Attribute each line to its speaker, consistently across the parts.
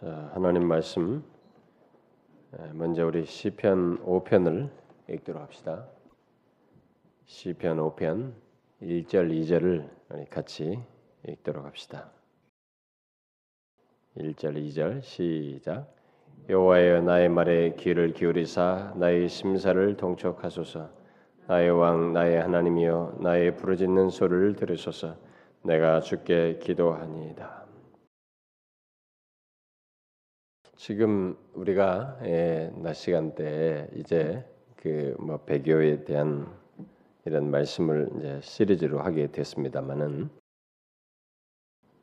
Speaker 1: 자, 하나님 말씀 먼저 우리 시편 5편을 읽도록 합시다. 시편 5편 1절 2절을 우리 같이 읽도록 합시다. 1절 2절 시작 여호와여 나의 말에 귀를 기울이사 나의 심사를 통촉하소서 나의 왕 나의 하나님이여 나의 부르짖는 소리를 들으소서 내가 주께 기도하니이다. 지금 우리가 예, 낮 시간대에 이제 그 뭐 배교에 대한 이런 말씀을 이제 시리즈로 하게 됐습니다만은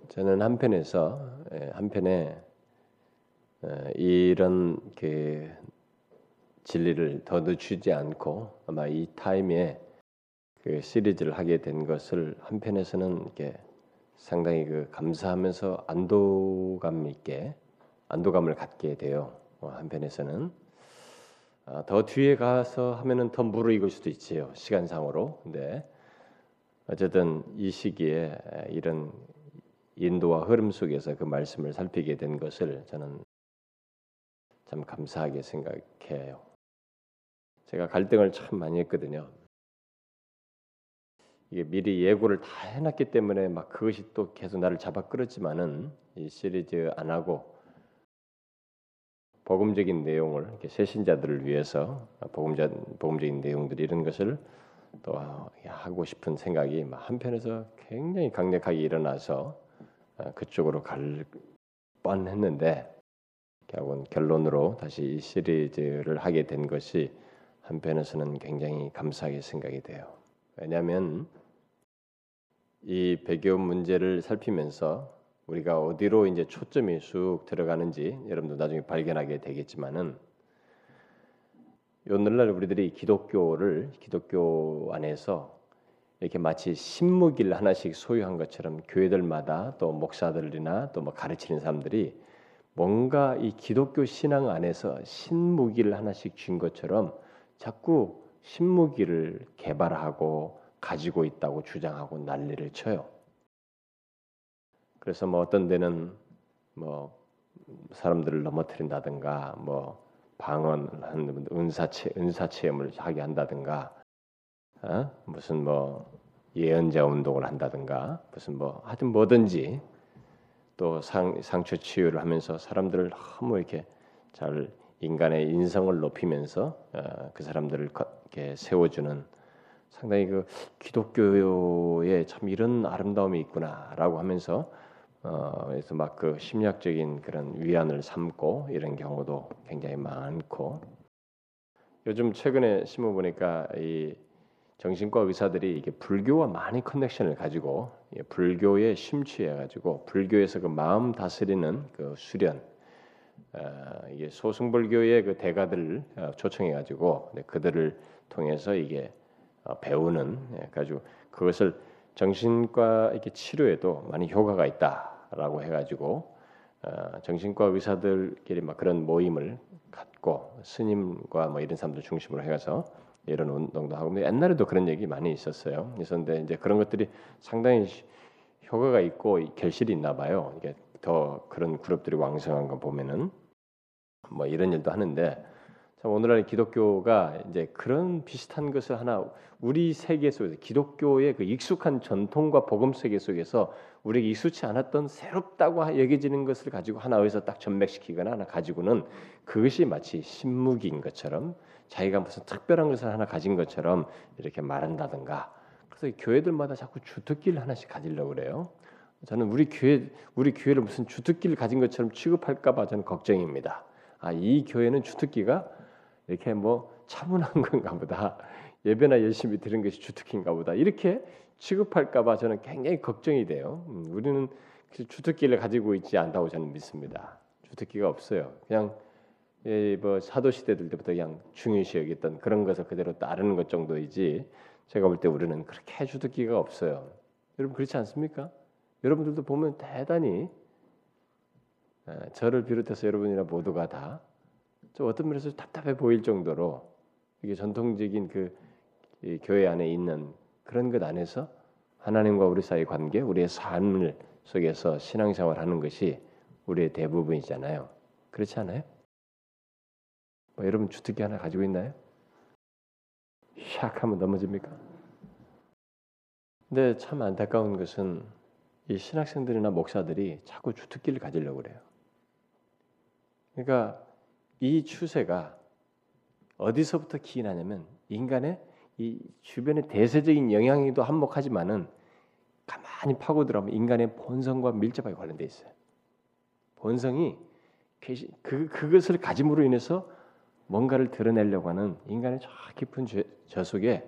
Speaker 1: 저는 한편에서 예, 한편에 어, 이런 그 진리를 더 늦추지 않고 아마 이 타임에 그 시리즈를 하게 된 것을 한편에서는 이렇게 상당히 그 감사하면서 안도감 있게 안도감을 갖게 돼요. 어, 한편에서는 아, 더 뒤에 가서 하면은 더 무르익을 수도 있지요 시간상으로. 근데 어쨌든 이 시기에 이런 인도와 흐름 속에서 그 말씀을 살피게 된 것을 저는 참 감사하게 생각해요. 제가 갈등을 참 많이 했거든요. 이게 미리 예고를 다 해놨기 때문에 막 그것이 또 계속 나를 잡아 끌었지만은 이 시리즈 안 하고 복음적인 내용을 이렇게 새신자들을 위해서 복음자 복음적인 내용들 이런 것을 또 하고 싶은 생각이 한편에서 굉장히 강력하게 일어나서 그쪽으로 갈 뻔했는데 결국은 결론으로 다시 이 시리즈를 하게 된 것이 한편에서는 굉장히 감사하게 생각이 돼요. 왜냐하면 이 배교 문제를 살피면서 우리가 어디로 이제 초점이 쑥 들어가는지 여러분도 나중에 발견하게 되겠지만은 오늘날 우리들이 기독교를 기독교 안에서 이렇게 마치 신무기를 하나씩 소유한 것처럼 교회들마다 또 목사들이나 또 뭐 가르치는 사람들이 뭔가 이 기독교 신앙 안에서 신무기를 하나씩 쥔 것처럼 자꾸 신무기를 개발하고 가지고 있다고 주장하고 난리를 쳐요. 그래서 뭐 어떤 데는 뭐 사람들을 넘어뜨린다든가 뭐 방언하는 은사체 은사 체험을 하게 한다든가 어? 무슨 뭐 예언자 운동을 한다든가 무슨 뭐 하여튼 뭐든지 또 상, 상처 치유를 하면서 사람들을 너무 이렇게 잘 인간의 인성을 높이면서 어, 그 사람들을 이렇게 세워주는 상당히 그 기독교에 참 이런 아름다움이 있구나라고 하면서 어, 그래서 막 그 심리학적인 그런 위안을 삼고 이런 경우도 굉장히 많고 요즘 최근에 신문 보니까 이 정신과 의사들이 이게 불교와 많이 커넥션을 가지고 불교에 심취해 가지고 불교에서 그 마음 다스리는 그 수련 어, 이게 소승불교의 그 대가들을 어, 초청해 가지고 그들을 통해서 이게 어, 배우는 예, 가지고 그것을 정신과 이렇게 치료에도 많이 효과가 있다. 라고 해가지고 어, 정신과 의사들끼리 막 그런 모임을 갖고 스님과 뭐 이런 사람들 중심으로 해가서 이런 운동도 하고 옛날에도 그런 얘기 많이 있었어요. 있었는데 이제 그런 것들이 상당히 효과가 있고 결실이 있나 봐요. 이게 더 그런 그룹들이 왕성한 거 보면은 뭐 이런 일도 하는데 오늘날 기독교가 이제 그런 비슷한 것을 하나 우리 세계 속에서 기독교의 그 익숙한 전통과 복음 세계 속에서 우리에게 익숙치 않았던 새롭다고 여겨지는 것을 가지고 하나 어디서 딱 전맥시키거나 하나 가지고는 그것이 마치 신무기인 것처럼 자기가 무슨 특별한 것을 하나 가진 것처럼 이렇게 말한다든가 그래서 교회들마다 자꾸 주특기를 하나씩 가지려고 그래요. 저는 우리 교회 우리 교회를 무슨 주특기를 가진 것처럼 취급할까 봐 저는 걱정입니다. 아 이 교회는 주특기가 이렇게 뭐 차분한 건가 보다. 예배나 열심히 들은 것이 주특기인가 보다. 이렇게 취급할까 봐 저는 굉장히 걱정이 돼요. 음, 우리는 주특기를 가지고 있지 않다고 저는 믿습니다. 주특기가 없어요. 그냥 예, 뭐 사도 시대 때부터 그냥 중요시 여겼던 그런 것을 그대로 따르는 것 정도이지. 제가 볼 때 우리는 그렇게 주특기가 없어요. 여러분 그렇지 않습니까? 여러분들도 보면 대단히 저를 비롯해서 여러분이나 모두가 다 어떤 면에서 답답해 보일 정도로 이게 전통적인 그 교회 안에 있는 그런 것 안에서 하나님과 우리 사이 관계, 우리의 삶을 속에서 신앙생활하는 것이 우리의 대부분이잖아요. 그렇지 않아요? 뭐 여러분 주특기 하나 가지고 있나요? 샥 하면 넘어집니까? 근데 참 안타까운 것은 이 신학생들이나 목사들이 자꾸 주특기를 가지려고 그래요. 그러니까 이 추세가 어디서부터 기인하냐면 인간의 이 주변의 대세적인 영향에도 한몫하지만은 가만히 파고 들어가면 인간의 본성과 밀접하게 관련돼 있어요. 본성이 그 그것을 가짐으로 인해서 뭔가를 드러내려고 하는 인간의 저 깊은 죄, 저 속에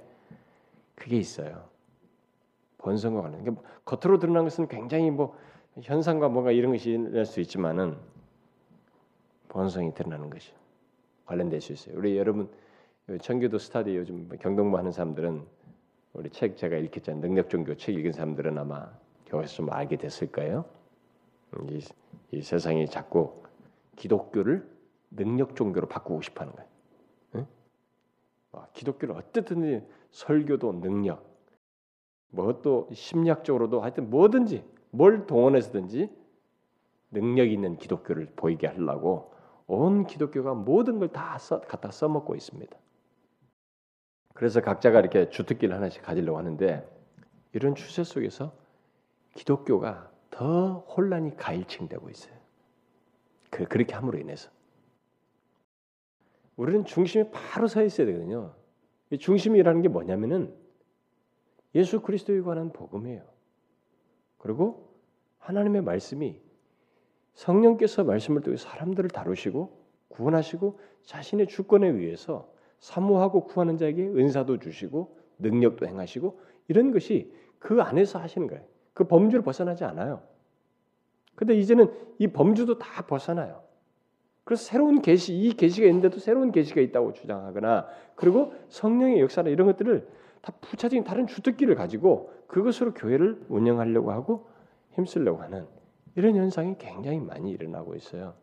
Speaker 1: 그게 있어요. 본성과 관련. 그러니까 겉으로 드러난 것은 굉장히 뭐 현상과 뭔가 이런 것이 낼수 있지만은 본성이 드러나는 것이 관련될 수 있어요. 우리 여러분 청교도 스타디 요즘 경동부 하는 사람들은 우리 책 제가 읽혔잖아요. 능력 종교 책 읽은 사람들은 아마 교회에서 좀 알게 됐을 거예요. 이, 이 세상이 자꾸 기독교를 능력 종교로 바꾸고 싶어하는 거예요. 응? 아, 기독교를 어쨌든 설교도 능력, 뭐 또 심리학적으로도 하여튼 뭐든지 뭘 동원해서든지 능력 있는 기독교를 보이게 하려고 온 기독교가 모든 걸 다 갖다 써먹고 있습니다. 그래서 각자가 이렇게 주특기를 하나씩 가지려고 하는데 이런 추세 속에서 기독교가 더 혼란이 가일층되고 있어요. 그, 그렇게 함으로 인해서 우리는 중심에 바로 서 있어야 되거든요. 이 중심이라는 게 뭐냐면은 예수 그리스도에 관한 복음이에요. 그리고 하나님의 말씀이 성령께서 말씀을 통해 사람들을 다루시고 구원하시고 자신의 주권에 의해서 사모하고 구하는 자에게 은사도 주시고 능력도 행하시고 이런 것이 그 안에서 하시는 거예요. 그 범주를 벗어나지 않아요. 근데 이제는 이 범주도 다 벗어나요. 그래서 새로운 계시, 이 계시가 있는데도 새로운 계시가 있다고 주장하거나 그리고 성령의 역사나 이런 것들을 다 부차적인 다른 주특기를 가지고 그것으로 교회를 운영하려고 하고 힘쓰려고 하는 이런 현상이 굉장히 많이 일어나고 있어요.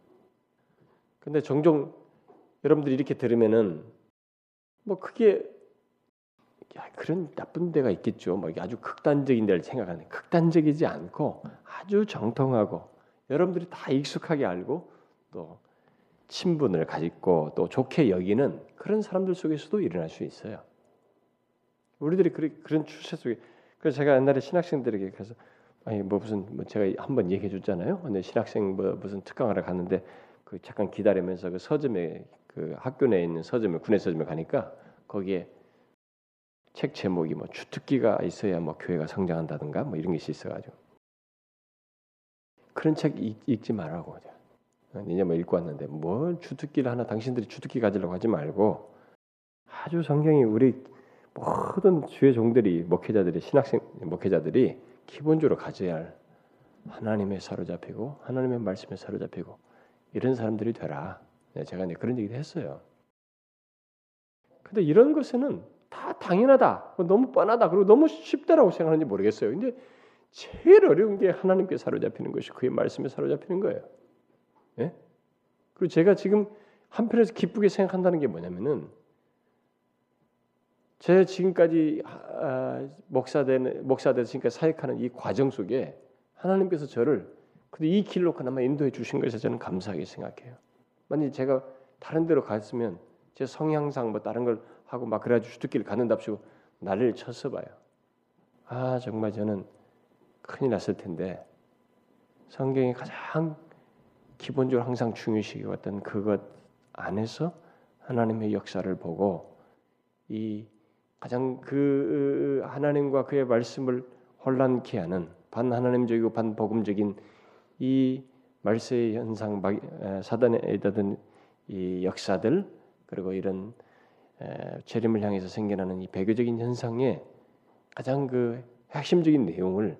Speaker 1: 근데 종종 여러분들이 이렇게 들으면은 뭐 그게 야, 그런 나쁜 데가 있겠죠. 뭐 아주 극단적인 데를 생각하는 극단적이지 않고 아주 정통하고 여러분들이 다 익숙하게 알고 또 친분을 가지고 또 좋게 여기는 그런 사람들 속에서도 일어날 수 있어요. 우리들이 그런 추세 속에 그래서 제가 옛날에 신학생들에게 가서 아니 뭐 무슨 뭐 제가 한번 얘기해 줬잖아요. 근데 신학생 뭐 무슨 특강하러 갔는데 그 잠깐 기다리면서 그 서점에 그 학교 내에 있는 서점에 군의 서점에 가니까 거기에 책 제목이 뭐 주특기가 있어야 뭐 교회가 성장한다든가 뭐 이런 것이 있어가지고 그런 책 읽, 지 말라고 이제 뭐 읽고 왔는데 뭘 주특기를 하나 당신들이 주특기 가지려고 하지 말고 아주 성경이 우리 모든 주의 종들이 목회자들이 신학생 목회자들이 기본적으로 가져야 할 하나님의 사로잡히고 하나님의 말씀에 사로잡히고 이런 사람들이 되라. 네, 제가 이제 그런 얘기도 했어요. 근데 이런 것에는 다 당연하다, 너무 뻔하다, 그리고 너무 쉽다라고 생각하는지 모르겠어요. 근데 제일 어려운 게 하나님께 사로잡히는 것이 그의 말씀에 사로잡히는 거예요. 예? 그리고 제가 지금 한편에서 기쁘게 생각한다는 게 뭐냐면은 제 지금까지 아, 목사된 목사돼서 지금까지 사역하는 이 과정 속에 하나님께서 저를 근데 이 길로 그나마 인도해 주신 것에 저는 감사하게 생각해요. 만약 제가 다른 데로 갔으면 제 성향상 뭐 다른 걸 하고 막 그래가지고 주특기를 갖는답시고 나를 쳤어 봐요. 아 정말 저는 큰일 났을 텐데 성경이 가장 기본적으로 항상 중요시 여겼던 그것 안에서 하나님의 역사를 보고 이 가장 그 하나님과 그의 말씀을 혼란케 하는 반 하나님적이고 반 복음적인 이 말세의 현상, 사단에 있던 이 역사들 그리고 이런 재림을 향해서 생겨나는 이 배교적인 현상의 가장 그 핵심적인 내용을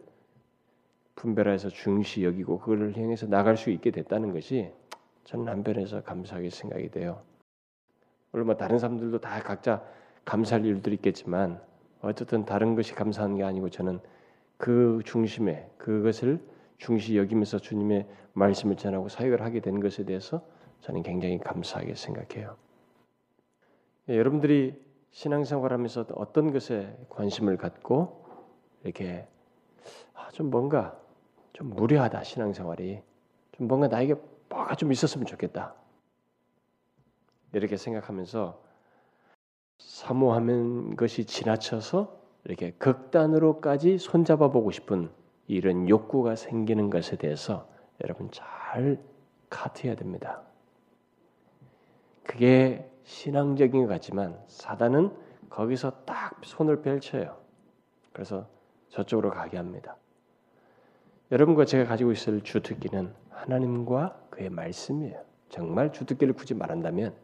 Speaker 1: 분별해서 중시 여기고 그걸 향해서 나갈 수 있게 됐다는 것이 저는 한편에서 감사하게 생각이 돼요. 물론 뭐 다른 사람들도 다 각자 감사할 일들이 있겠지만 어쨌든 다른 것이 감사한 게 아니고 저는 그 중심에 그것을 중시 여기면서 주님의 말씀을 전하고 사역을 하게 된 것에 대해서 저는 굉장히 감사하게 생각해요. 예, 여러분들이 신앙생활하면서 어떤 것에 관심을 갖고 이렇게 아, 좀 뭔가 좀 무례하다 신앙생활이 좀 뭔가 나에게 뭐가 좀 있었으면 좋겠다. 이렇게 생각하면서 사모하는 것이 지나쳐서 이렇게 극단으로까지 손잡아 보고 싶은 이런 욕구가 생기는 것에 대해서 여러분 잘 카트해야 됩니다. 그게 신앙적인 것 같지만 사단은 거기서 딱 손을 펼쳐요. 그래서 저쪽으로 가게 합니다. 여러분과 제가 가지고 있을 주특기는 하나님과 그의 말씀이에요. 정말 주특기를 굳이 말한다면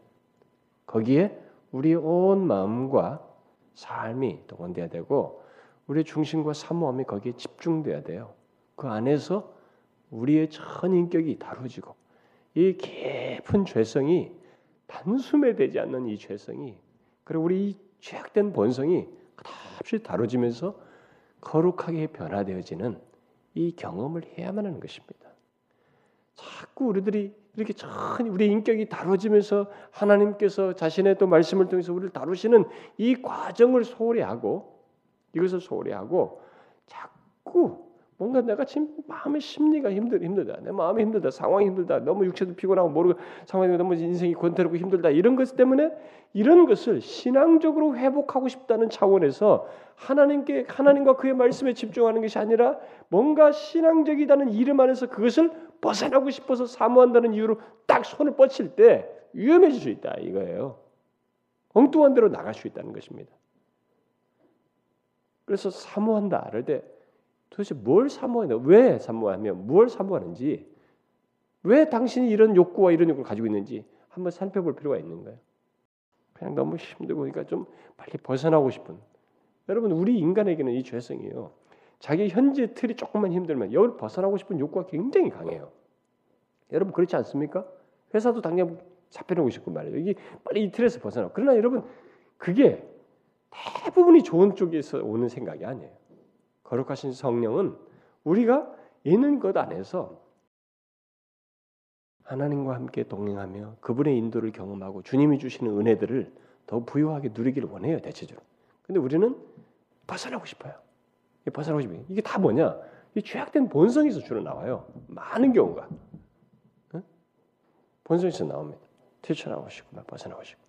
Speaker 1: 거기에 우리 온 마음과 삶이 동원돼야 되고 우리의 중심과 사모함이 거기에 집중돼야 돼요. 그 안에서 우리의 전 인격이 다뤄지고 이 깊은 죄성이 단숨에 되지 않는 이 죄성이 그리고 우리 이 죄악된 본성이 끝없이 다뤄지면서 거룩하게 변화되어지는 이 경험을 해야만 하는 것입니다. 자꾸 우리들이 이렇게 천 우리 인격이 다뤄지면서 하나님께서 자신의 또 말씀을 통해서 우리를 다루시는 이 과정을 소홀히 하고 이것을 소홀히 하고 자꾸 뭔가 내가 지금 마음의 심리가 힘들 힘들다. 내 마음이 힘들다. 상황이 힘들다. 너무 육체도 피곤하고 모르고 상황이 너무 인생이 권태롭고 힘들다. 이런 것 때문에 이런 것을 신앙적으로 회복하고 싶다는 차원에서 하나님께 하나님과 그의 말씀에 집중하는 것이 아니라 뭔가 신앙적이다는 이름 안에서 그것을 벗어나고 싶어서 사모한다는 이유로 딱 손을 뻗칠 때 위험해질 수 있다 이거예요. 엉뚱한 대로 나갈 수 있다는 것입니다. 그래서 사모한다 그럴 때 도대체 뭘 사모하냐? 왜 사모하며 뭘 사모하는지 왜 당신이 이런 욕구와 이런 욕구를 가지고 있는지 한번 살펴볼 필요가 있는 거예요. 그냥 너무 힘들고 그러니까 좀 빨리 벗어나고 싶은 여러분 우리 인간에게는 이 죄성이에요. 자기 현재 틀이 조금만 힘들면 여기를 벗어나고 싶은 욕구가 굉장히 강해요. 여러분 그렇지 않습니까? 회사도 당장 잡혀놓고 싶고 말이에요. 이게 빨리 이 틀에서 벗어나. 그러나 여러분 그게 대부분이 좋은 쪽에서 오는 생각이 아니에요. 거룩하신 성령은 우리가 있는 것 안에서 하나님과 함께 동행하며 그분의 인도를 경험하고 주님이 주시는 은혜들을 더 부유하게 누리기를 원해요 대체적으로. 근데 우리는 벗어나고 싶어요. 벗어나고. 이게 다 뭐냐? 이 죄악된 본성에서 주로 나와요. 많은 경우가 응? 본성에서 나옵니다. 벗어나고 싶고.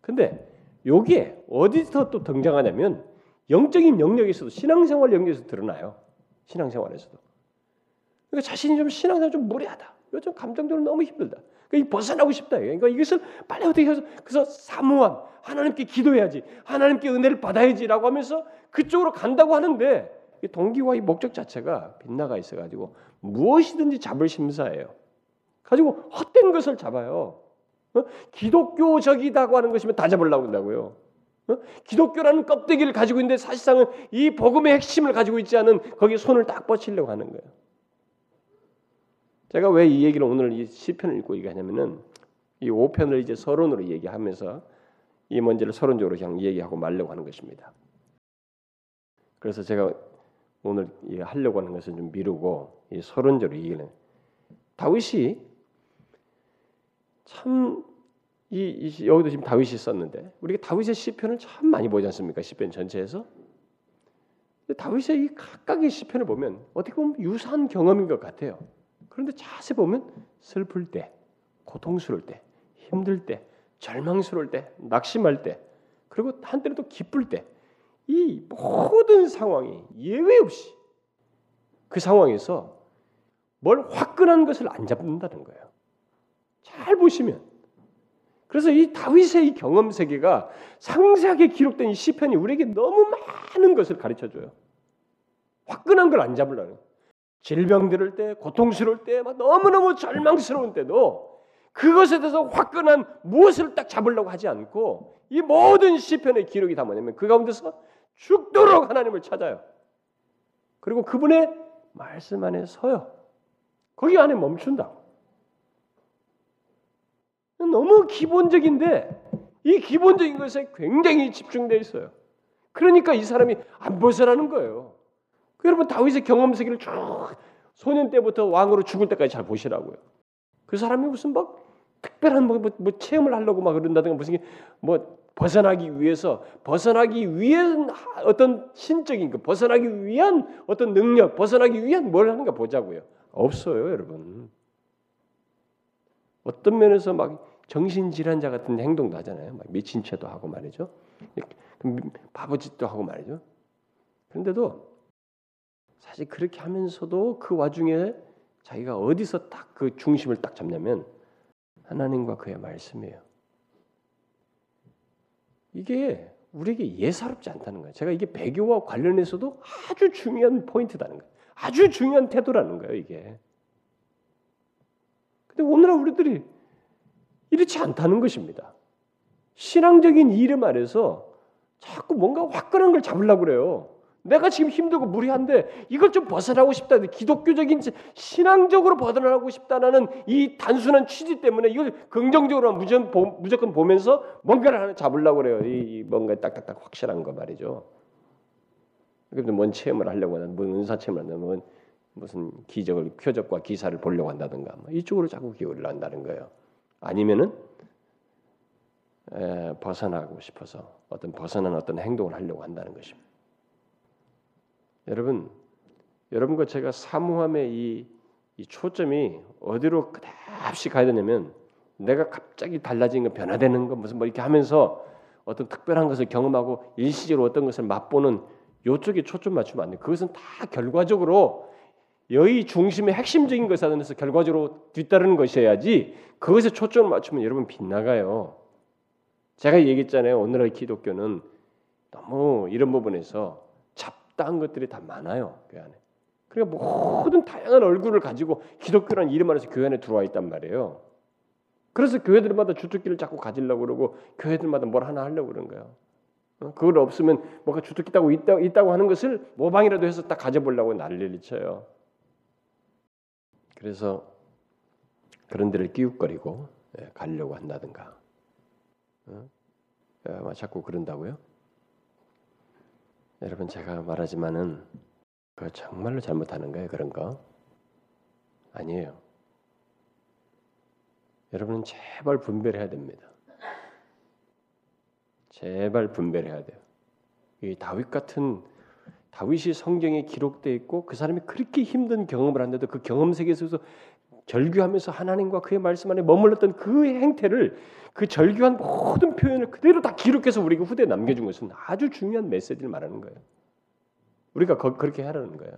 Speaker 1: 근데 요게 어디서 또 등장하냐면 영적인 영역에서도 신앙생활 영역에서 드러나요. 신앙생활에서도. 그러니까 자신이 좀 신앙생활 좀 무례하다. 요즘 감정적으로 너무 힘들다. 그러니까 벗어나고 싶다. 그러니까 이것을 빨리 어떻게 해서 그래서 사모함, 하나님께 기도해야지, 하나님께 은혜를 받아야지라고 하면서 그쪽으로 간다고 하는데 이 동기와 이 목적 자체가 빗나가 있어 가지고 무엇이든지 잡을 심사예요. 가지고 헛된 것을 잡아요. 어? 기독교적이다고 하는 것이면 다 잡으려고 한다고요. 어? 기독교라는 껍데기를 가지고 있는데 사실상은 이 복음의 핵심을 가지고 있지 않은 거기에 손을 딱 뻗치려고 하는 거예요. 제가 왜 이 얘기를 오늘 이 시편을 읽고 얘기하냐면은 이 5편을 이제 서론으로 얘기하면서 이 문제를 서론적으로 그냥 얘기하고 말려고 하는 것입니다. 그래서 제가 오늘 하려고 하는 것은 좀 미루고 이 서론적으로 얘기를 다윗이 참 이, 이, 여기도 지금 다윗이 썼는데 우리가 다윗의 시편을 참 많이 보지 않습니까? 시편 전체에서 다윗의 이 각각의 시편을 보면 어떻게 보면 유사한 경험인 것 같아요. 그런데 자세히 보면 슬플 때, 고통스러울 때, 힘들 때, 절망스러울 때, 낙심할 때, 그리고 한때는 또 기쁠 때, 이 모든 상황이 예외 없이 그 상황에서 뭘 화끈한 것을 안 잡는다는 거예요. 잘 보시면 그래서 이 다윗의 이 경험 세계가 상세하게 기록된 이 시편이 우리에게 너무 많은 것을 가르쳐 줘요. 화끈한 걸 안 잡으려는. 질병 들을 때, 고통스러울 때, 막 너무너무 절망스러운 때도 그것에 대해서 화끈한 무엇을 딱 잡으려고 하지 않고 이 모든 시편의 기록이 다 뭐냐면 그 가운데서 죽도록 하나님을 찾아요. 그리고 그분의 말씀 안에 서요. 거기 안에 멈춘다. 너무 기본적인데 이 기본적인 것에 굉장히 집중되어 있어요. 그러니까 이 사람이 안 벗어나는 거예요. 여러분 다윗의 경험 세계를 쭉 소년 때부터 왕으로 죽을 때까지 잘 보시라고요. 그 사람이 무슨 막 특별한 뭐, 뭐, 뭐 체험을 하려고 막 그런다든가 무슨 뭐 벗어나기 위해서 벗어나기 위한 어떤 신적인 그 벗어나기 위한 어떤 능력, 벗어나기 위한 뭘 하는가 보자고요. 없어요, 여러분. 어떤 면에서 막 정신질환자 같은 행동도 하잖아요. 막 미친 채도 하고 말이죠. 바보짓도 하고 말이죠. 그런데도 사실 그렇게 하면서도 그 와중에 자기가 어디서 딱 그 중심을 딱 잡냐면 하나님과 그의 말씀이에요. 이게 우리에게 예사롭지 않다는 거예요. 제가 이게 배교와 관련해서도 아주 중요한 포인트다는 거예요. 아주 중요한 태도라는 거예요, 이게. 근데 오늘날 우리들이 이렇지 않다는 것입니다. 신앙적인 이름 아래서 자꾸 뭔가 화끈한 걸 잡으려고 그래요. 내가 지금 힘들고 무리한데 이걸 좀 벗어나고 싶다. 기독교적인 신앙적으로 벗어나고 싶다는 이 단순한 취지 때문에 이걸 긍정적으로 무조건, 무조건 보면서 뭔가를 하나 잡으려고 그래요. 이 뭔가 딱딱딱 확실한 거 말이죠. 그런데 뭔 체험을 하려고 하는 뭔 은사 체험을 한다면 무슨 기적을 표적과 기사를 보려고 한다든가 뭐 이쪽으로 자꾸 기울려 한다는 거예요. 아니면은 에, 벗어나고 싶어서 어떤 벗어난 어떤 행동을 하려고 한다는 것입니다. 여러분, 여러분과 제가 사모함의 이, 이 초점이 어디로 그다없이 가야 되냐면 내가 갑자기 달라진 거 변화되는 거 무슨 뭐 이렇게 하면서 어떤 특별한 것을 경험하고 일시적으로 어떤 것을 맛보는 요쪽에 초점 맞추면 안 돼. 그것은 다 결과적으로 여의 중심의 핵심적인 것에 대해서 결과적으로 뒤따르는 것이어야지 그것에 초점을 맞추면 여러분 빗나가요. 제가 얘기했잖아요. 오늘의 기독교는 너무 이런 부분에서 잡다한 것들이 다 많아요. 그 안에. 그러니까 모든 다양한 얼굴을 가지고 기독교라는 이름 안에서 교회 안에 들어와 있단 말이에요. 그래서 교회들마다 주특기를 자꾸 가지려고 그러고 교회들마다 뭘 하나 하려고 그런 거예요. 어? 그걸 없으면 뭐가 주특기 따고 있다, 있다고 하는 것을 모방이라도 해서 딱 가져보려고 난리를 쳐요. 그래서 그런 데를 끼웃거리고 예, 가려고 한다든가. 어? 어, 자꾸 그런다고요? 여러분 제가 말하지만은 그 정말로 잘못하는 거예요 그런 거 아니에요. 여러분은 제발 분별해야 됩니다. 제발 분별해야 돼요. 이 다윗 같은 다윗이 성경에 기록되어 있고 그 사람이 그렇게 힘든 경험을 한데도 그 경험 세계에서 절규하면서 하나님과 그의 말씀 안에 머물렀던 그 행태를 그 절규한 모든 표현을 그대로 다 기록해서 우리가 후대에 남겨준 것은 아주 중요한 메시지를 말하는 거예요. 우리가 거, 그렇게 하라는 거예요.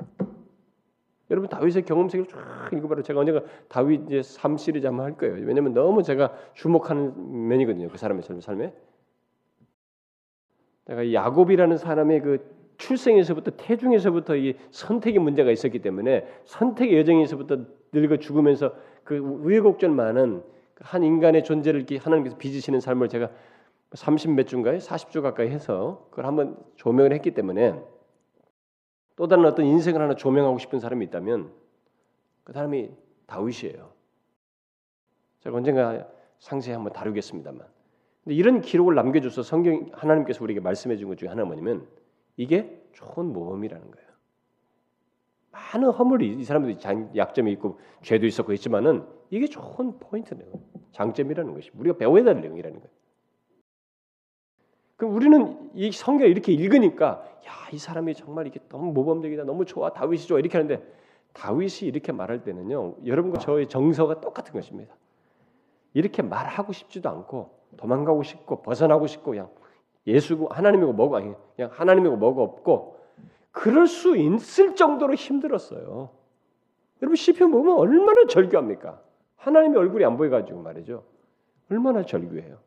Speaker 1: 여러분 다윗의 경험 세계를 쫙 읽어봐라. 제가 언젠가 다윗 이제 삶 시리즈 한번 할 거예요. 왜냐하면 너무 제가 주목하는 면이거든요. 그 사람의 삶에. 내가 야곱이라는 사람의 그 출생에서부터 태중에서부터 이 선택의 문제가 있었기 때문에 선택의 여정에서부터 늙어 죽으면서 그 우여곡절 많은 한 인간의 존재를 하나님께서 빚으시는 삶을 제가 30몇 주인가요? 40주 가까이 해서 그걸 한번 조명을 했기 때문에 또 다른 어떤 인생을 하나 조명하고 싶은 사람이 있다면 그 사람이 다윗이에요. 제가 언젠가 상세히 한번 다루겠습니다만. 근데 이런 기록을 남겨줘서 성경 하나님께서 우리에게 말씀해 준 것 중에 하나 뭐냐면 이게 좋은 모험이라는 거예요. 많은 허물이 이 사람들이 약점이 있고 죄도 있었고 있지만은 이게 좋은 포인트네요. 장점이라는 것이 우리가 배워야 될 내용이라는 거예요. 그럼 우리는 이 성경을 이렇게 읽으니까 야, 이 사람이 정말 이게 너무 모범적이다. 너무 좋아. 다윗이 좋아. 이렇게 하는데 다윗이 이렇게 말할 때는요. 여러분과 저의 정서가 똑같은 것입니다. 이렇게 말하고 싶지도 않고 도망가고 싶고 벗어나고 싶고 그냥 예수고 하나님이고 뭐가 아니 그냥 하나님이고 뭐가 없고 그럴 수 있을 정도로 힘들었어요. 여러분 시편 보면 얼마나 절규합니까? 하나님의 얼굴이 안 보여가지고 말이죠. 얼마나 절규해요.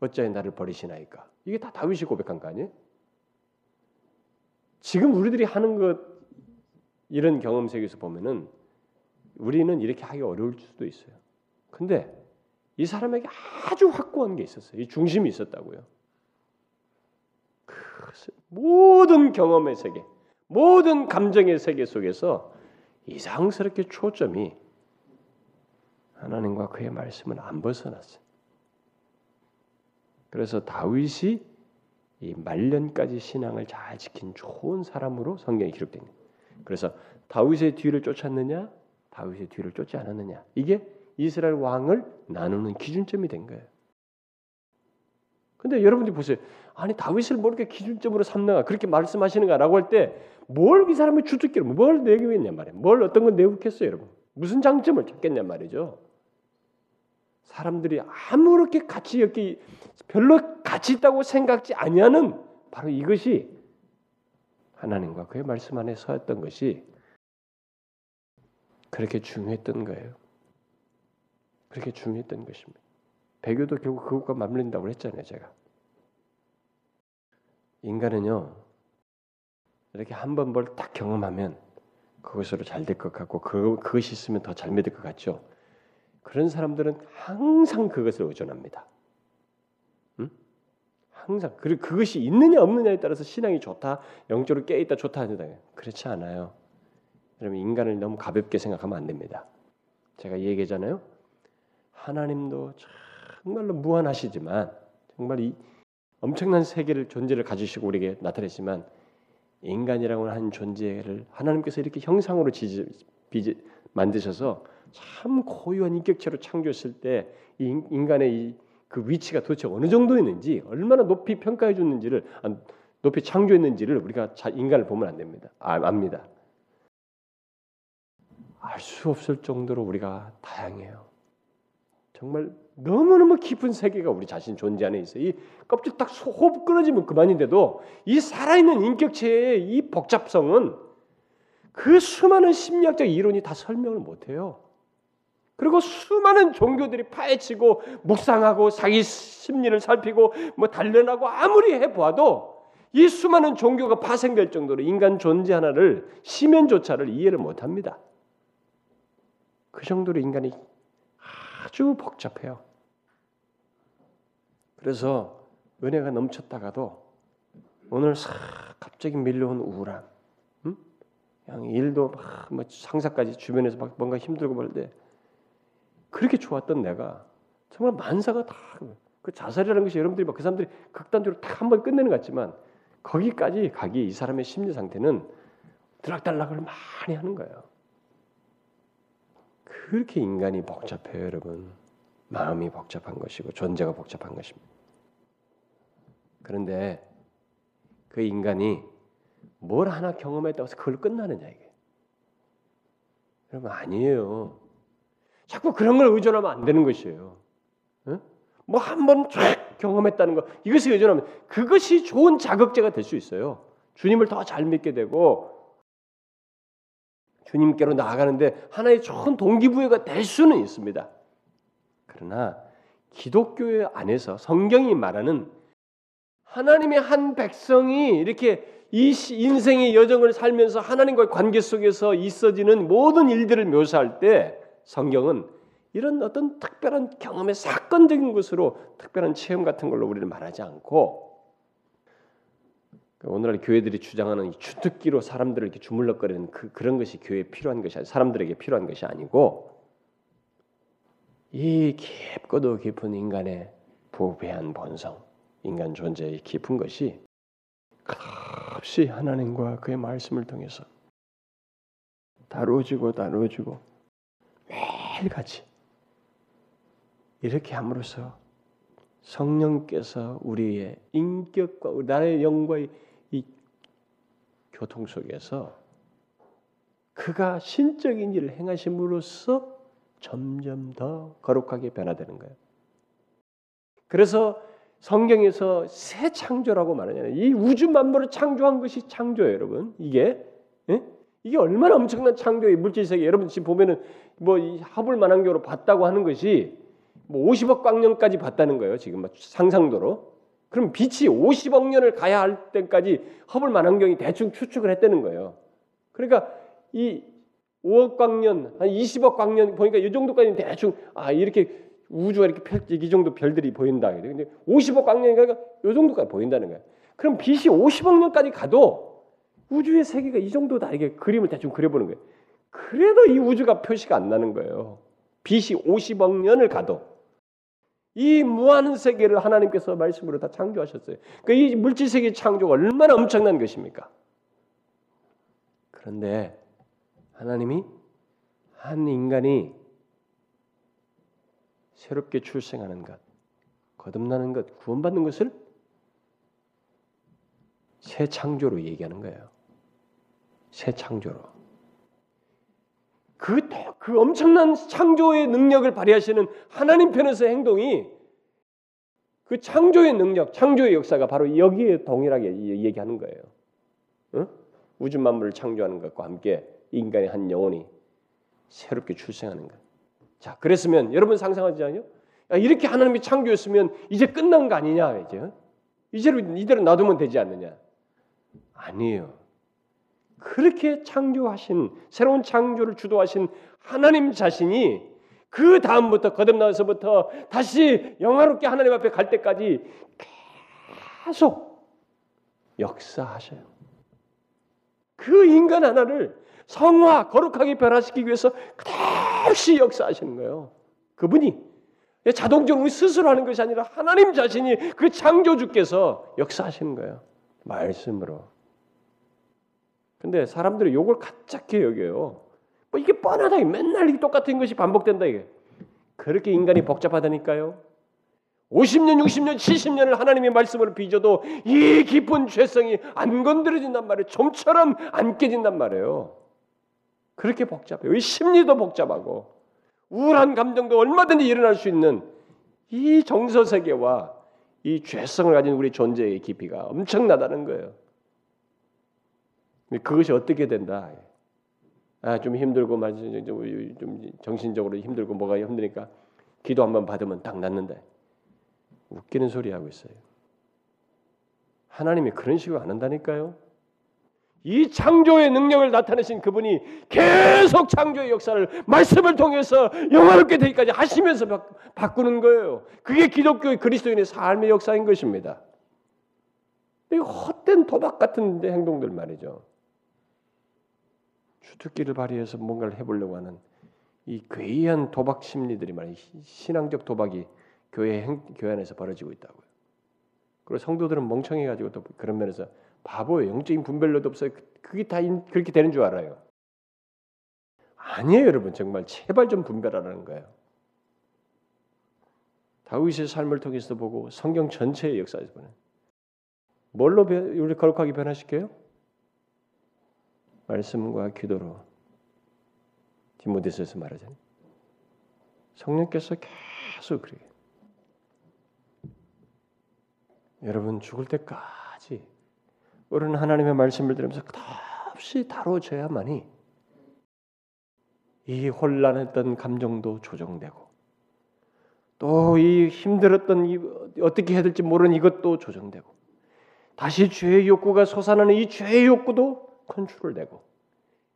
Speaker 1: 어찌하여 나를 버리시나이까? 이게 다 다윗이 고백한 거 아니에요? 지금 우리들이 하는 것 이런 경험 세계에서 보면은 우리는 이렇게 하기 어려울 수도 있어요. 근데 이 사람에게 아주 확고한 게 있었어요. 이 중심이 있었다고요. 그 모든 경험의 세계, 모든 감정의 세계 속에서 이상스럽게 초점이 하나님과 그의 말씀을 안 벗어났어요. 그래서 다윗이 이 말년까지 신앙을 잘 지킨 좋은 사람으로 성경에 기록됩니다. 그래서 다윗의 뒤를 쫓았느냐, 다윗의 뒤를 쫓지 않았느냐. 이게 이스라엘 왕을 나누는 기준점이 된 거예요. 근데 여러분들이 보세요. 아니 다윗을 뭐 이렇게 기준점으로 삼는가 그렇게 말씀하시는가라고 할 때 뭘 이 사람이 주특기로 뭘 내기겠냐 말이에요. 뭘 어떤 건 내겠어요, 여러분? 무슨 장점을 찾겠냐 말이죠. 사람들이 아무렇게 가치 여기 별로 가치 있다고 생각지 아니하는 바로 이것이 하나님과 그의 말씀 안에 서였던 것이 그렇게 중요했던 거예요. 그렇게 중요했던 것입니다. 배교도 결국 그것과 맞물린다고 했잖아요, 제가. 인간은요, 이렇게 한 번 뭘 딱 경험하면 그것으로 잘 될 것 같고 그, 그것이 있으면 더 잘 믿을 것 같죠. 그런 사람들은 항상 그것을 의존합니다. 응? 항상 그리고 그것이 있느냐 없느냐에 따라서 신앙이 좋다, 영적으로 깨 있다 좋다 아니다 그렇지 않아요. 여러분 인간을 너무 가볍게 생각하면 안 됩니다. 제가 얘기했잖아요. 하나님도 정말로 무한하시지만 정말 이 엄청난 세계를 존재를 가지시고 우리에게 나타내지만 인간이라고 하는 존재를 하나님께서 이렇게 형상으로 지지, 비지, 만드셔서 참 고유한 인격체로 창조했을 때 이 인간의 이 그 위치가 도대체 어느 정도 있는지 얼마나 높이 평가해 줬는지를 높이 창조했는지를 우리가 인간을 보면 안 됩니다. 아, 압니다. 알 수 없을 정도로 우리가 다양해요. 정말 너무너무 깊은 세계가 우리 자신 존재 안에 있어요. 이 껍질 딱 호흡 끊어지면 그만인데도 이 살아있는 인격체의 이 복잡성은 그 수많은 심리학적 이론이 다 설명을 못해요. 그리고 수많은 종교들이 파헤치고 묵상하고 자기 심리를 살피고 뭐 단련하고 아무리 해보아도 이 수많은 종교가 파생될 정도로 인간 존재 하나를 시면조차를 이해를 못합니다. 그 정도로 인간이 아주 복잡해요. 그래서 은혜가 넘쳤다가도 오늘 싹 갑자기 밀려온 우울함, 응? 그냥 일도 막뭐 상사까지 주변에서 막 뭔가 힘들고 말때 그렇게 좋았던 내가 정말 만사가 다 그 자살이라는 것이 여러분들이 막 그 사람들이 극단적으로 딱 한번 끝내는 것 같지만 거기까지 가기 이 사람의 심리 상태는 들락달락을 많이 하는 거예요. 그렇게 인간이 복잡해요, 여러분. 마음이 복잡한 것이고 존재가 복잡한 것입니다. 그런데 그 인간이 뭘 하나 경험했다고 해서 그걸 끝나느냐 이게. 여러분 아니에요. 자꾸 그런 걸 의존하면 안 되는 것이에요. 뭐한 번 쫙 경험했다는 거 이것을 의존하면 그것이 좋은 자극제가 될 수 있어요. 주님을 더 잘 믿게 되고 주님께로 나아가는데 하나의 좋은 동기부여가 될 수는 있습니다. 그러나 기독교 안에서 성경이 말하는 하나님의 한 백성이 이렇게 이 인생의 여정을 살면서 하나님과의 관계 속에서 있어지는 모든 일들을 묘사할 때 성경은 이런 어떤 특별한 경험의 사건적인 것으로 특별한 체험 같은 걸로 우리를 말하지 않고 그 오늘날 교회들이 주장하는 주특기로 사람들을 이렇게 주물럭거리는 그, 그런 것이 교회에 필요한 것이 아니 사람들에게 필요한 것이 아니고 이 깊고도 깊은 인간의 부배한 본성, 인간 존재의 깊은 것이 없이 하나님과 그의 말씀을 통해서 다루어지고 다루어지고 매일같이 이렇게 함으로써 성령께서 우리의 인격과 나의 영과의 교통 속에서 그가 신적인 일을 행하심으로써 점점 더 거룩하게 변화되는 거예요. 그래서 성경에서 새 창조라고 말하잖아요. 이 우주 만물을 창조한 것이 창조예요, 여러분. 이게 예? 이게 얼마나 엄청난 창조의 물질 세계. 여러분 지금 보면은 뭐이 하블 만환경으로 봤다고 하는 것이 뭐 50억 광년까지 봤다는 거예요. 지금 상상도로. 그럼 빛이 50억 년을 가야 할 때까지 허블 만환경이 대충 추측을 했다는 거예요. 그러니까 이 5억 광년, 한 20억 광년 보니까 이 정도까지 대충 아 이렇게 우주가 이렇게 펼, 이 정도 별들이 보인다. 근데 50억 광년이니까 이 정도까지 보인다는 거예요. 그럼 빛이 50억 년까지 가도 우주의 세계가 이 정도다 이게 그림을 대충 그려보는 거예요. 그래도 이 우주가 표시가 안 나는 거예요. 빛이 50억 년을 가도 이 무한 세계를 하나님께서 말씀으로 다 창조하셨어요. 그러니까 이 물질 세계 창조가 얼마나 엄청난 것입니까? 그런데 하나님이 한 인간이 새롭게 출생하는 것, 거듭나는 것, 구원받는 것을 새 창조로 얘기하는 거예요. 새 창조로. 그
Speaker 2: 그 엄청난 창조의 능력을 발휘하시는 하나님 편에서의 행동이 그 창조의 능력, 창조의 역사가 바로 여기에 동일하게 얘기하는 거예요. 응? 우주 만물을 창조하는 것과 함께 인간의 한 영혼이 새롭게 출생하는 것. 자, 그랬으면 여러분 상상하지 않요? 이렇게 하나님이 창조했으면 이제 끝난 거 아니냐 이제 이제로 이대로 놔두면 되지 않느냐? 아니에요. 그렇게 창조하신 새로운 창조를 주도하신 하나님 자신이 그 다음부터 거듭나서부터 다시 영화롭게 하나님 앞에 갈 때까지 계속 역사하셔요. 그 인간 하나를 성화 거룩하게 변화시키기 위해서 끝없이 역사하시는 거예요. 그분이 자동적으로 스스로 하는 것이 아니라 하나님 자신이 그 창조주께서 역사하시는 거예요. 말씀으로. 근데 사람들이 요걸 가짜게 여겨요. 뭐 이게 뻔하다. 맨날 이 똑같은 것이 반복된다 이게. 그렇게 인간이 복잡하다니까요. 50년, 60년, 70년을 하나님의 말씀을 빚어도 이 깊은 죄성이 안 건드려진단 말이에요. 좀처럼 안 깨진단 말이에요. 그렇게 복잡해요. 이 심리도 복잡하고 우울한 감정도 얼마든지 일어날 수 있는 이 정서 세계와 이 죄성을 가진 우리 존재의 깊이가 엄청나다는 거예요. 그것이 어떻게 된다? 아, 좀 힘들고. 좀 정신적으로 힘들고 뭐가 힘드니까 기도 한번 받으면 딱 낫는데 웃기는 소리 하고 있어요. 하나님이 그런 식으로 안 한다니까요. 이 창조의 능력을 나타내신 그분이 계속 창조의 역사를 말씀을 통해서 영화롭게 되기까지 하시면서 바, 꾸는 거예요. 그게 기독교의 그리스도인의 삶의 역사인 것입니다. 이 헛된 도박 같은 행동들 말이죠. 주특기를 발휘해서 뭔가를 해보려고 하는 이 괴이한 도박 심리들이 말이에요. 신앙적 도박이 교회 행, 교회 안에서 벌어지고 있다고요. 그리고 성도들은 멍청해가지고 또 그런 면에서 바보예요. 영적인 분별로도 없어요. 그게 다 그렇게 되는 줄 알아요. 아니에요, 여러분. 정말 제발 좀 분별하라는 거예요. 다윗의 삶을 통해서 보고 성경 전체의 역사에서 보는 뭘로 우리 거룩하게 변화시켜요? 말씀과 기도로 디모데서에서 말하잖아요. 성령께서 계속 그래요. 여러분 죽을 때까지 우리는 하나님의 말씀을 들으면서 끝없이 다뤄져야만이 이 혼란했던 감정도 조정되고 또 이 힘들었던 이 어떻게 해야 될지 모르는 이것도 조정되고 다시 죄의 욕구가 솟아나는 이 죄의 욕구도 컨트롤되고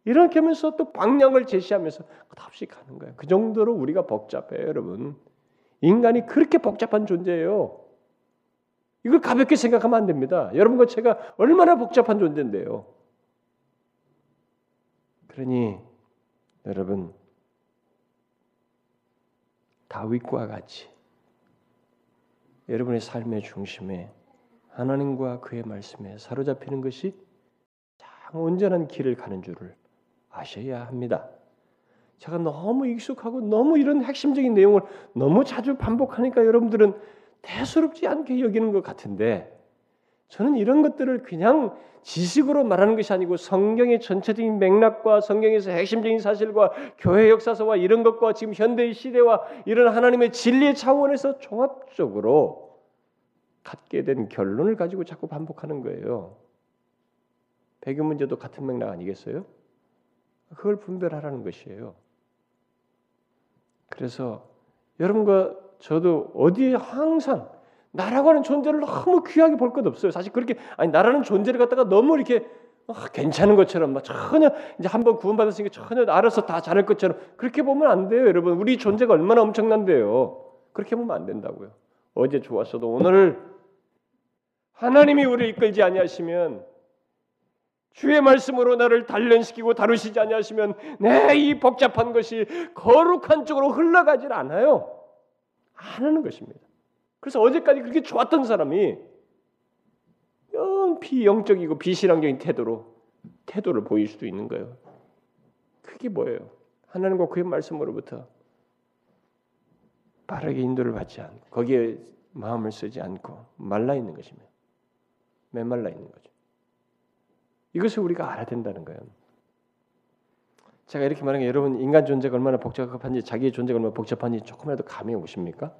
Speaker 2: 이렇게 하면서 또 방향을 제시하면서 끝없이 가는 거예요. 그 정도로 우리가 복잡해요, 여러분. 인간이 그렇게 복잡한 존재예요. 이걸 가볍게 생각하면 안 됩니다. 여러분과 제가 얼마나 복잡한 존재인데요. 그러니 여러분 다윗과 같이 여러분의 삶의 중심에 하나님과 그의 말씀에 사로잡히는 것이 참 온전한 길을 가는 줄을 아셔야 합니다. 제가 너무 익숙하고 너무 이런 핵심적인 내용을 너무 자주 반복하니까 여러분들은 대수롭지 않게 여기는 것 같은데 저는 이런 것들을 그냥 지식으로 말하는 것이 아니고 성경의 전체적인 맥락과 성경에서 핵심적인 사실과 교회 역사서와 이런 것과 지금 현대의 시대와 이런 하나님의 진리의 차원에서 종합적으로 갖게 된 결론을 가지고 자꾸 반복하는 거예요. 배경 문제도 같은 맥락 아니겠어요? 그걸 분별하라는 것이에요. 그래서 여러분과 저도 어디에 항상 나라고 하는 존재를 너무 귀하게 볼 것 없어요. 사실 그렇게 아니 나라는 존재를 갖다가 너무 이렇게 아, 괜찮은 것처럼 막 전혀 이제 한번 구원받았으니까 전혀 알아서 다 잘할 것처럼 그렇게 보면 안 돼요, 여러분. 우리 존재가 얼마나 엄청난데요. 그렇게 보면 안 된다고요. 어제 좋았어도 오늘 하나님이 우리를 이끌지 아니하시면 주의 말씀으로 나를 단련시키고 다루시지 아니하시면 내 이 복잡한 것이 거룩한 쪽으로 흘러가질 않아요. 안 하는 것입니다. 그래서 어제까지 그렇게 좋았던 사람이 영 비영적이고 비신앙적인 태도로 태도를 보일 수도 있는 거예요. 그게 뭐예요? 하나님과 그의 말씀으로부터 빠르게 인도를 받지 않고 거기에 마음을 쓰지 않고 말라 있는 것입니다. 메말라 있는 거죠. 이것을 우리가 알아야 된다는 거예요. 제가 이렇게 말하는 게 여러분 인간 존재가 얼마나 복잡한지 자기의 존재가 얼마나 복잡한지 조금이라도 감이 오십니까?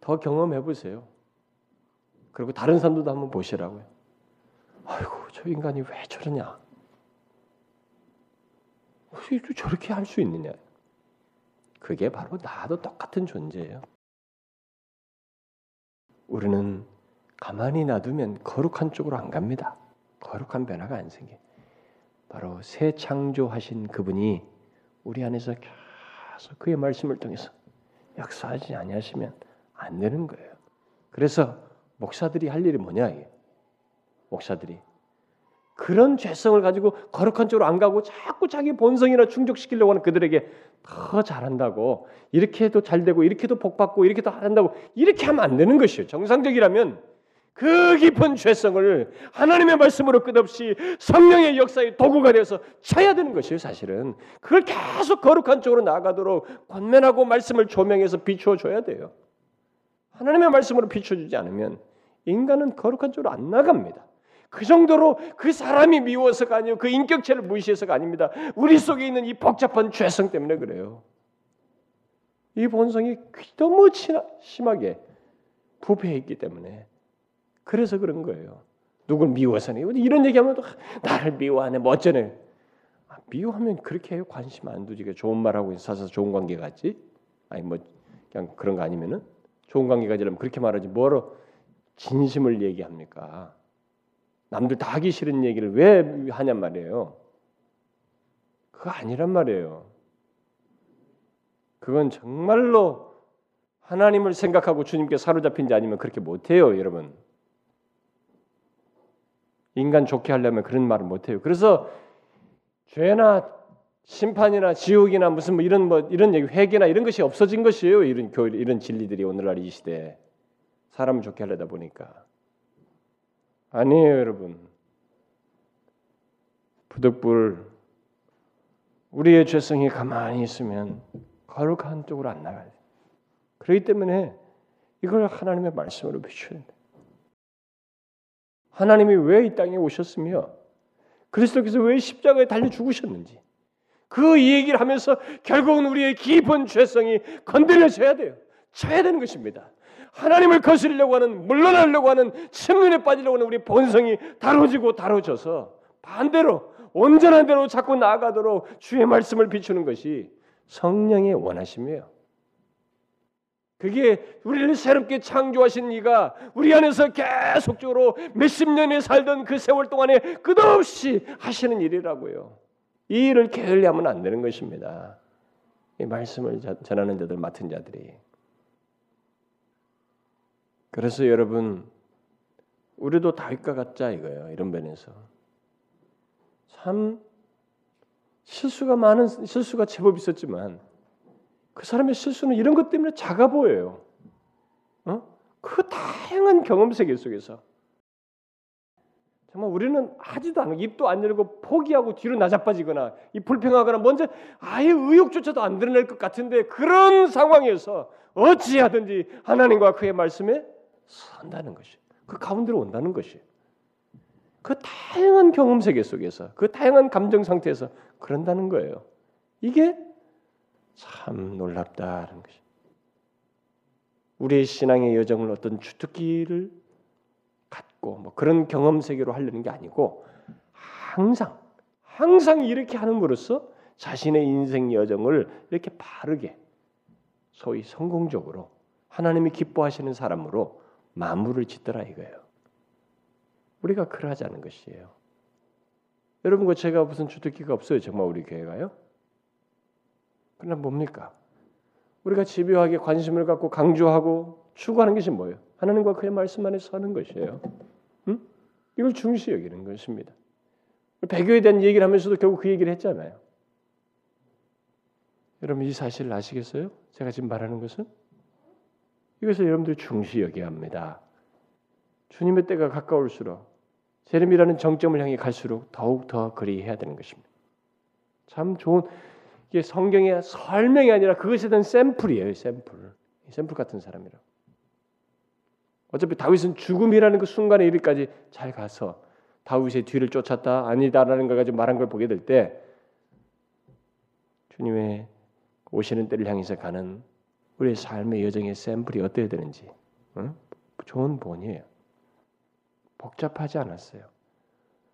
Speaker 2: 더 경험해 보세요. 그리고 다른 사람들도 한번 보시라고요. 아이고 저 인간이 왜 저러냐? 어떻게 저렇게 할 수 있느냐? 그게 바로 나도 똑같은 존재예요. 우리는 가만히 놔두면 거룩한 쪽으로 안 갑니다. 거룩한 변화가 안 생겨. 바로 새 창조하신 그분이 우리 안에서 계속 그의 말씀을 통해서 역사하지 아니하시면 안 되는 거예요. 그래서 목사들이 할 일이 뭐냐 이게. 목사들이 그런 죄성을 가지고 거룩한 쪽으로 안 가고 자꾸 자기 본성이나 충족시키려고 하는 그들에게 더 잘한다고 이렇게 해도 잘 되고 이렇게 해도 복 받고 이렇게 도 한다고 이렇게 하면 안 되는 것이에요. 정상적이라면 그 깊은 죄성을 하나님의 말씀으로 끝없이 성령의 역사의 도구가 되어서 쳐야 되는 것이에요, 사실은. 그걸 계속 거룩한 쪽으로 나아가도록 권면하고 말씀을 조명해서 비추어 줘야 돼요. 하나님의 말씀으로 비춰 주지 않으면 인간은 거룩한 쪽으로 안 나갑니다. 그 정도로 그 사람이 미워서가 아니고 그 인격체를 무시해서가 아닙니다. 우리 속에 있는 이 복잡한 죄성 때문에 그래요. 이 본성이 너무 심하게 부패해 있기 때문에 그래서 그런 거예요. 누굴 미워서는 이런 얘기하면 또 나를 미워하네 뭐 어쩌네. 아, 미워하면 그렇게 해요. 관심 안 두지. 좋은 말하고 있어서 좋은 관계 같지? 아니 뭐 그냥 그런 거 아니면은 좋은 관계 가지려면 그렇게 말하지 뭐로 진심을 얘기합니까? 남들 다 하기 싫은 얘기를 왜 하냔 말이에요. 그거 아니란 말이에요. 그건 정말로 하나님을 생각하고 주님께 사로잡힌 지 아니면 그렇게 못해요, 여러분. 인간 좋게 하려면 그런 말을 못 해요. 그래서 죄나 심판이나 지옥이나 무슨 뭐 이런 뭐 이런 얘기 회개나 이런 것이 없어진 것이에요. 이런 교 이런 진리들이 오늘날 이 시대에 사람을 좋게 하려다 보니까 아니에요, 여러분. 부득불 우리의 죄성이 가만히 있으면 거룩한 쪽으로 안 나가요. 그렇기 때문에 이걸 하나님의 말씀으로 비추는 다 하나님이 왜 이 땅에 오셨으며 그리스도께서 왜 십자가에 달려 죽으셨는지 그 얘기를 하면서 결국은 우리의 깊은 죄성이 건드려져야 돼요. 쳐야 되는 것입니다. 하나님을 거스르려고 하는 물러나려고 하는 침륜에 빠지려고 하는 우리 본성이 다뤄지고 다뤄져서 반대로 온전한 대로 자꾸 나아가도록 주의 말씀을 비추는 것이 성령의 원하심이에요. 그게 우리를 새롭게 창조하신 이가 우리 안에서 계속적으로 몇십 년에 살던 그 세월 동안에 끝없이 하시는 일이라고요. 이 일을 게을리하면 안 되는 것입니다. 이 말씀을 전하는 자들 맡은 자들이. 그래서 여러분 우리도 다윗과 같자 이거예요. 이런 면에서 참 실수가 많은 실수가 제법 있었지만 그 사람의 실수는 이런 것 때문에 작아 보여요. 어? 그 다양한 경험 세계 속에서 정말 우리는 하지도 않고 입도 안 열고 포기하고 뒤로 나자빠지거나 이 불평하거나 먼저 아예 의욕조차도 안 드러낼 것 같은데 그런 상황에서 어찌하든지 하나님과 그의 말씀에 선다는 것이 그 가운데로 온다는 것이 그 다양한 경험 세계 속에서 그 다양한 감정 상태에서 그런다는 거예요. 이게 참 놀랍다는 것이. 우리의 신앙의 여정을 어떤 주특기를 갖고 뭐 그런 경험 세계로 하려는 게 아니고 항상 항상 이렇게 함으로써 자신의 인생 여정을 이렇게 바르게 소위 성공적으로 하나님이 기뻐하시는 사람으로 마무리를 짓더라 이거예요. 우리가 그러하자는 것이에요. 여러분 그 제가 무슨 주특기가 없어요 정말 우리 교회가요? 그러나 뭡니까? 우리가 집요하게 관심을 갖고 강조하고 추구하는 것이 뭐예요? 하나님과 그의 말씀 안에 서는 것이에요. 응? 이걸 중시 여기는 것입니다. 배교에 대한 얘기를 하면서도 결국 그 얘기를 했잖아요. 여러분 이 사실을 아시겠어요? 제가 지금 말하는 것은 이것을 여러분들이 중시 여겨야 합니다. 주님의 때가 가까울수록 재림이라는 정점을 향해 갈수록 더욱 더 그리 해야 되는 것입니다. 참 좋은 이게 성경의 설명이 아니라 그것에 대한 샘플이에요. 샘플. 샘플 같은 사람이라. 어차피 다윗은 죽음이라는 그 순간에 이르까지 잘 가서 다윗의 뒤를 쫓았다 아니다라는 걸 가지고 말한 걸 보게 될 때 주님의 오시는 때를 향해서 가는 우리의 삶의 여정의 샘플이 어때야 되는지 응? 좋은 본이에요. 복잡하지 않았어요.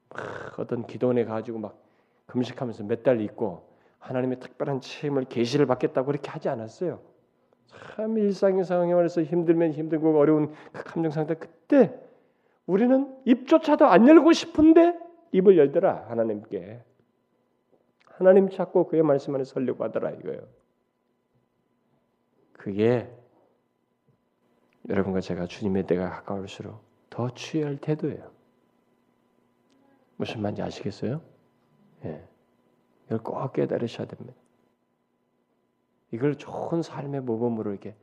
Speaker 2: 막 어떤 기도원에 가지고 막 금식하면서 몇 달 있고 하나님의 특별한 체험을 계시를 받겠다고 그렇게 하지 않았어요. 참 일상의 상황에서 힘들면 힘들고 어려운 그 감정 상태 그때 우리는 입조차도 안 열고 싶은데 입을 열더라 하나님께 하나님 찾고 그의 말씀 안에 설려고 하더라 이거예요. 그게 여러분과 제가 주님의 때가 가까울수록 더 취해야 할 태도예요. 무슨 말인지 아시겠어요? 예. 이걸 꼭 깨달으셔야 됩니다. 이걸 좋은 삶의 모범으로 이렇게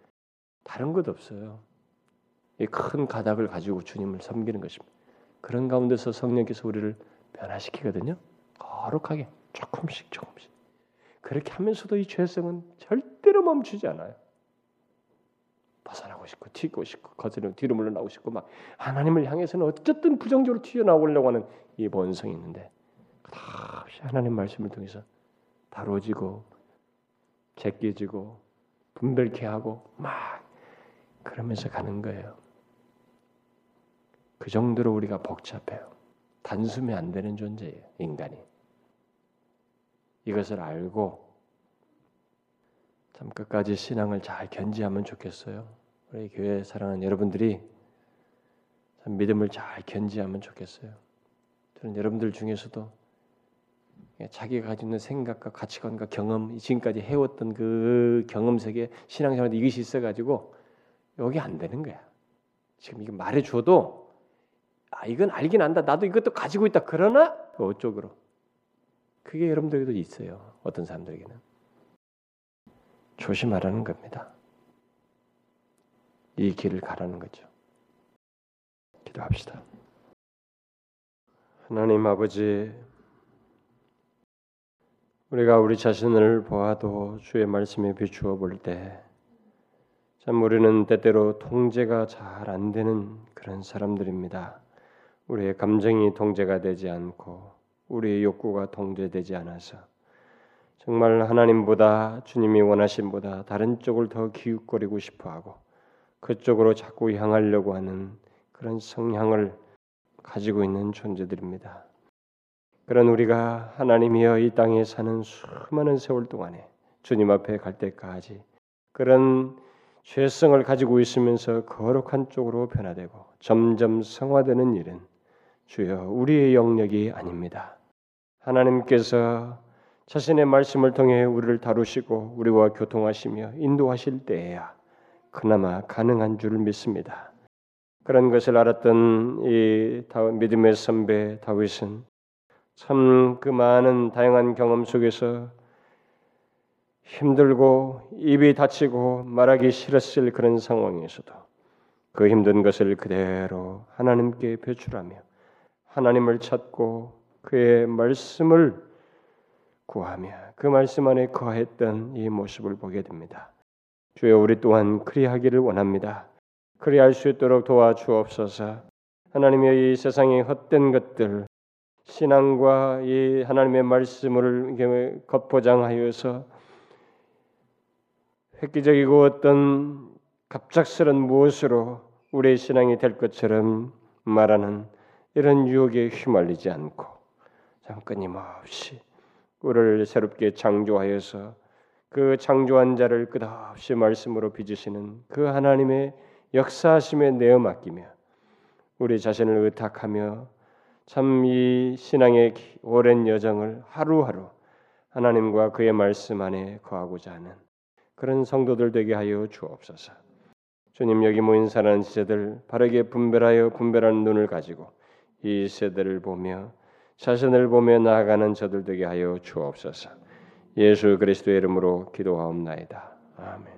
Speaker 2: 다른 것 없어요. 이 큰 가닥을 가지고 주님을 섬기는 것입니다. 그런 가운데서 성령께서 우리를 변화시키거든요. 거룩하게 조금씩 조금씩. 그렇게 하면서도 이 죄성은 절대로 멈추지 않아요. 벗어나고 싶고 튀고 싶고 거스려 뒤로 물러나고 싶고 막 하나님을 향해서는 어쨌든 부정적으로 튀어나오려고 하는 이 본성이 있는데 다 시 하나님 말씀을 통해서 다뤄지고 제껴지고 분별케 하고 막 그러면서 가는 거예요. 그 정도로 우리가 복잡해요. 단숨에 안 되는 존재예요, 인간이. 이것을 알고 참 끝까지 신앙을 잘 견지하면 좋겠어요. 우리 교회 사랑하는 여러분들이 참 믿음을 잘 견지하면 좋겠어요. 저는 여러분들 중에서도 자기가 가지고 있는 생각과 가치관과 경험, 지금까지 해왔던 그 경험 세계 신앙생활 이것이 있어가지고 여기 안 되는 거야. 지금 이거 말해줘도 아 이건 알긴 안다. 나도 이것도 가지고 있다. 그러나 어쪽으로 그게 여러분들에게도 있어요. 어떤 사람들에게는. 조심하라는 겁니다. 이 길을 가라는 거죠. 기도합시다. 하나님 아버지, 우리가 우리 자신을 보아도 주의 말씀에 비추어 볼 때, 참 우리는 때때로 통제가 잘 안 되는 그런 사람들입니다. 우리의 감정이 통제가 되지 않고 우리의 욕구가 통제되지 않아서 정말 하나님보다 주님이 원하신보다 다른 쪽을 더 기웃거리고 싶어하고 그쪽으로 자꾸 향하려고 하는 그런 성향을 가지고 있는 존재들입니다. 그런 우리가 하나님이여 이 땅에 사는 수많은 세월 동안에 주님 앞에 갈 때까지 그런 죄성을 가지고 있으면서 거룩한 쪽으로 변화되고 점점 성화되는 일은 주여 우리의 영역이 아닙니다. 하나님께서 자신의 말씀을 통해 우리를 다루시고 우리와 교통하시며 인도하실 때에야 그나마 가능한 줄 믿습니다. 그런 것을 알았던 이 믿음의 선배 다윗은 참 그 많은 다양한 경험 속에서 힘들고 입이 다치고 말하기 싫었을 그런 상황에서도 그 힘든 것을 그대로 하나님께 배출하며 하나님을 찾고 그의 말씀을 구하며 그 말씀 안에 거했던 이 모습을 보게 됩니다. 주여 우리 또한 그리하기를 원합니다. 그리할 수 있도록 도와주옵소서. 하나님의 이 세상의 헛된 것들 신앙과 이 하나님의 말씀을 겉포장하여서 획기적이고 어떤 갑작스런 무엇으로 우리의 신앙이 될 것처럼 말하는 이런 유혹에 휘말리지 않고 참 끊임없이 우리를 새롭게 창조하여서 그 창조한 자를 끝없이 말씀으로 빚으시는 그 하나님의 역사하심에 내어 맡기며 우리 자신을 의탁하며 참 이 신앙의 오랜 여정을 하루하루 하나님과 그의 말씀 안에 거하고자 하는 그런 성도들 되게 하여 주옵소서. 주님 여기 모인 사랑하는 지체들 바르게 분별하여 분별하는 눈을 가지고 이 세대를 보며 자신을 보며 나아가는 저들 되게 하여 주옵소서. 예수 그리스도의 이름으로 기도하옵나이다. 아멘.